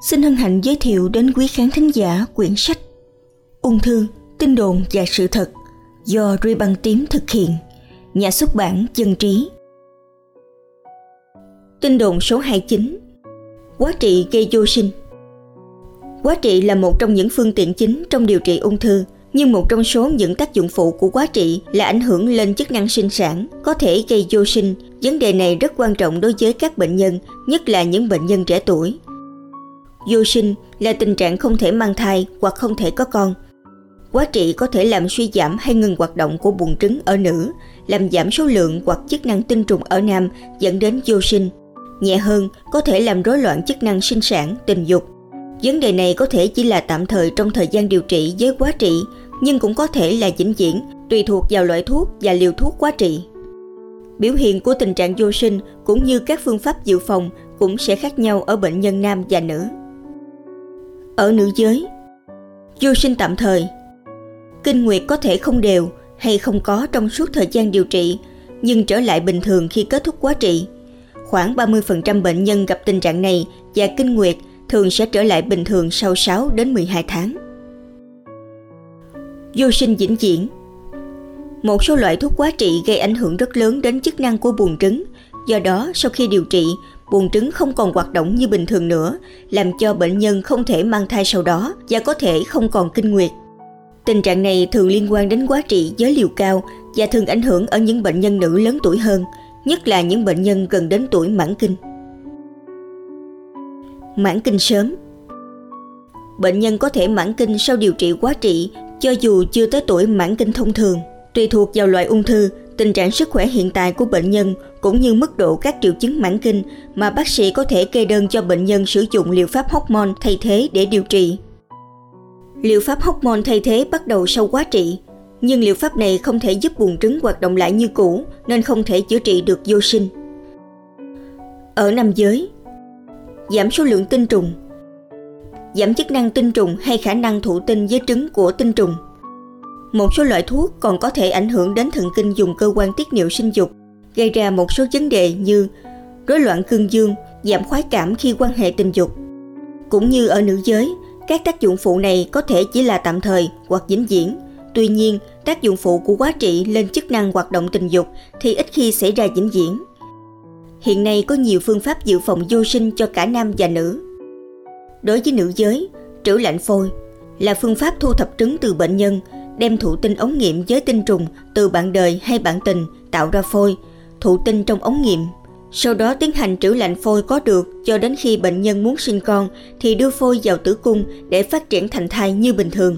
xin hân hạnh giới thiệu đến quý khán thính giả quyển sách Ung thư, tin đồn và sự thật do Ruy Băng Tím thực hiện, nhà xuất bản Dân Trí. Tin đồn số 29 Quá trị gây vô sinh Quá trị là một trong những phương tiện chính trong điều trị ung thư, nhưng một trong số những tác dụng phụ của quá trị là ảnh hưởng lên chức năng sinh sản, có thể gây vô sinh. Vấn đề này rất quan trọng đối với các bệnh nhân, nhất là những bệnh nhân trẻ tuổi. Vô sinh là tình trạng không thể mang thai hoặc không thể có con. Quá trị có thể làm suy giảm hay ngừng hoạt động của buồng trứng ở nữ, làm giảm số lượng hoặc chức năng tinh trùng ở nam dẫn đến vô sinh. Nhẹ hơn, có thể làm rối loạn chức năng sinh sản, tình dục. Vấn đề này có thể chỉ là tạm thời trong thời gian điều trị với quá trị, nhưng cũng có thể là vĩnh viễn, tùy thuộc vào loại thuốc và liều thuốc quá trị. Biểu hiện của tình trạng vô sinh cũng như các phương pháp dự phòng cũng sẽ khác nhau ở bệnh nhân nam và nữ. Ở nữ giới, vô sinh tạm thời, kinh nguyệt có thể không đều hay không có trong suốt thời gian điều trị, nhưng trở lại bình thường khi kết thúc quá trị. Khoảng 30% bệnh nhân gặp tình trạng này và kinh nguyệt thường sẽ trở lại bình thường sau 6 đến 12 tháng. Vô sinh vĩnh viễn Một số loại thuốc quá trị gây ảnh hưởng rất lớn đến chức năng của buồng trứng, do đó sau khi điều trị, buồng trứng không còn hoạt động như bình thường nữa, làm cho bệnh nhân không thể mang thai sau đó và có thể không còn kinh nguyệt. Tình trạng này thường liên quan đến quá trị với liều cao và thường ảnh hưởng ở những bệnh nhân nữ lớn tuổi hơn, nhất là những bệnh nhân gần đến tuổi mãn kinh. Mãn kinh sớm Bệnh nhân có thể mãn kinh sau điều trị quá trị cho dù chưa tới tuổi mãn kinh thông thường. Tùy thuộc vào loại ung thư, tình trạng sức khỏe hiện tại của bệnh nhân cũng như mức độ các triệu chứng mãn kinh mà bác sĩ có thể kê đơn cho bệnh nhân sử dụng liệu pháp hormone thay thế để điều trị. Liệu pháp hormone thay thế bắt đầu sau quá trị, nhưng liệu pháp này không thể giúp buồng trứng hoạt động lại như cũ nên không thể chữa trị được vô sinh. Ở nam giới, giảm số lượng tinh trùng giảm chức năng tinh trùng hay khả năng thụ tinh với trứng của tinh trùng. Một số loại thuốc còn có thể ảnh hưởng đến thần kinh dùng cơ quan tiết niệu sinh dục, gây ra một số vấn đề như rối loạn cương dương, giảm khoái cảm khi quan hệ tình dục. Cũng như ở nữ giới, các tác dụng phụ này có thể chỉ là tạm thời hoặc vĩnh viễn. Tuy nhiên, tác dụng phụ của quá trị lên chức năng hoạt động tình dục thì ít khi xảy ra vĩnh viễn. Hiện nay có nhiều phương pháp dự phòng vô sinh cho cả nam và nữ. Đối với nữ giới, trữ lạnh phôi là phương pháp thu thập trứng từ bệnh nhân, đem thụ tinh ống nghiệm với tinh trùng từ bạn đời hay bạn tình tạo ra phôi, thụ tinh trong ống nghiệm. Sau đó tiến hành trữ lạnh phôi có được cho đến khi bệnh nhân muốn sinh con thì đưa phôi vào tử cung để phát triển thành thai như bình thường.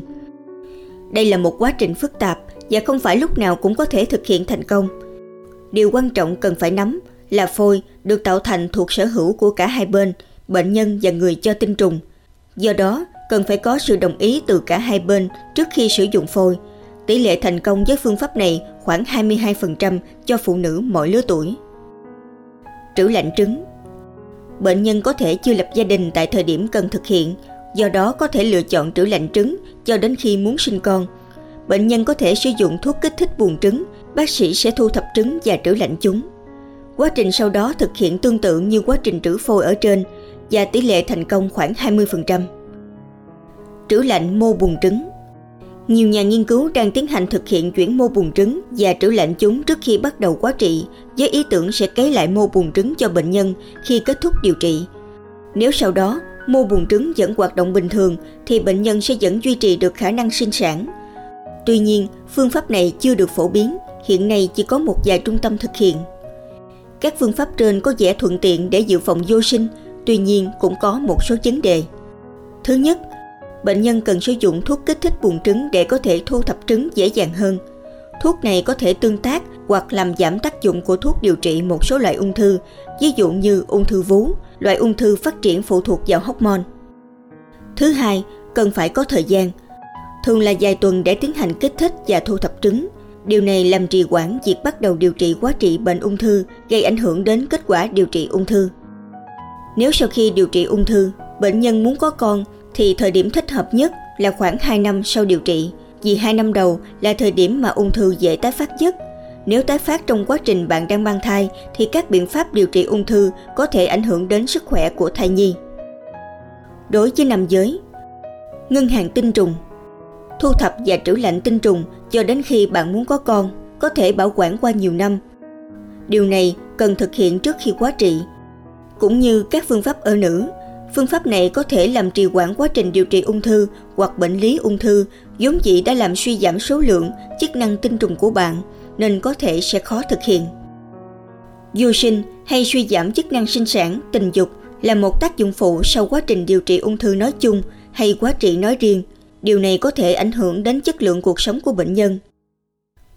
Đây là một quá trình phức tạp và không phải lúc nào cũng có thể thực hiện thành công. Điều quan trọng cần phải nắm là phôi được tạo thành thuộc sở hữu của cả hai bên, bệnh nhân và người cho tinh trùng. Do đó, cần phải có sự đồng ý từ cả hai bên trước khi sử dụng phôi. Tỷ lệ thành công với phương pháp này khoảng 22% cho phụ nữ mọi lứa tuổi. Trữ lạnh trứng Bệnh nhân có thể chưa lập gia đình tại thời điểm cần thực hiện, do đó có thể lựa chọn trữ lạnh trứng cho đến khi muốn sinh con. Bệnh nhân có thể sử dụng thuốc kích thích buồng trứng, bác sĩ sẽ thu thập trứng và trữ lạnh chúng. Quá trình sau đó thực hiện tương tự như quá trình trữ phôi ở trên và tỷ lệ thành công khoảng 20%. Trữ lạnh mô buồng trứng nhiều nhà nghiên cứu đang tiến hành thực hiện chuyển mô buồng trứng và trữ lạnh chúng trước khi bắt đầu quá trị với ý tưởng sẽ cấy lại mô buồng trứng cho bệnh nhân khi kết thúc điều trị. Nếu sau đó mô buồng trứng vẫn hoạt động bình thường thì bệnh nhân sẽ vẫn duy trì được khả năng sinh sản. Tuy nhiên, phương pháp này chưa được phổ biến, hiện nay chỉ có một vài trung tâm thực hiện. Các phương pháp trên có vẻ thuận tiện để dự phòng vô sinh, tuy nhiên cũng có một số vấn đề. Thứ nhất, bệnh nhân cần sử dụng thuốc kích thích buồng trứng để có thể thu thập trứng dễ dàng hơn. Thuốc này có thể tương tác hoặc làm giảm tác dụng của thuốc điều trị một số loại ung thư, ví dụ như ung thư vú, loại ung thư phát triển phụ thuộc vào hormone. Thứ hai, cần phải có thời gian. Thường là vài tuần để tiến hành kích thích và thu thập trứng. Điều này làm trì hoãn việc bắt đầu điều trị quá trị bệnh ung thư, gây ảnh hưởng đến kết quả điều trị ung thư. Nếu sau khi điều trị ung thư, bệnh nhân muốn có con thì thời điểm thích hợp nhất là khoảng 2 năm sau điều trị, vì 2 năm đầu là thời điểm mà ung thư dễ tái phát nhất. Nếu tái phát trong quá trình bạn đang mang thai thì các biện pháp điều trị ung thư có thể ảnh hưởng đến sức khỏe của thai nhi. đối với nam giới. Ngân hàng tinh trùng Thu thập và trữ lạnh tinh trùng cho đến khi bạn muốn có con, có thể bảo quản qua nhiều năm. Điều này cần thực hiện trước khi quá trị. Cũng như các phương pháp ở nữ, phương pháp này có thể làm trì hoãn quá trình điều trị ung thư hoặc bệnh lý ung thư vốn dĩ đã làm suy giảm số lượng, chức năng tinh trùng của bạn, nên có thể sẽ khó thực hiện. Vô sinh hay suy giảm chức năng sinh sản, tình dục là một tác dụng phụ sau quá trình điều trị ung thư nói chung hay quá trị nói riêng. Điều này có thể ảnh hưởng đến chất lượng cuộc sống của bệnh nhân.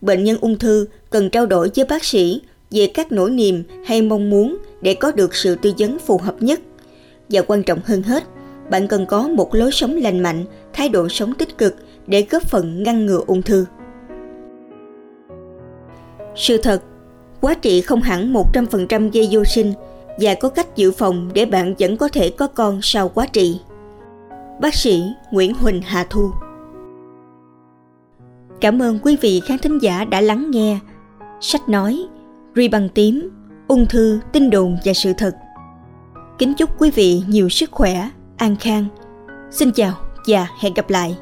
Bệnh nhân ung thư cần trao đổi với bác sĩ về các nỗi niềm hay mong muốn để có được sự tư vấn phù hợp nhất. Và quan trọng hơn hết, bạn cần có một lối sống lành mạnh, thái độ sống tích cực để góp phần ngăn ngừa ung thư. Sự thật, quá trị không hẳn 100% gây vô sinh và có cách dự phòng để bạn vẫn có thể có con sau quá trị. Bác sĩ Nguyễn Huỳnh Hà Thu Cảm ơn quý vị khán thính giả đã lắng nghe sách nói Ri bằng tím, ung thư, tin đồn và sự thật. Kính chúc quý vị nhiều sức khỏe, an khang. Xin chào và hẹn gặp lại.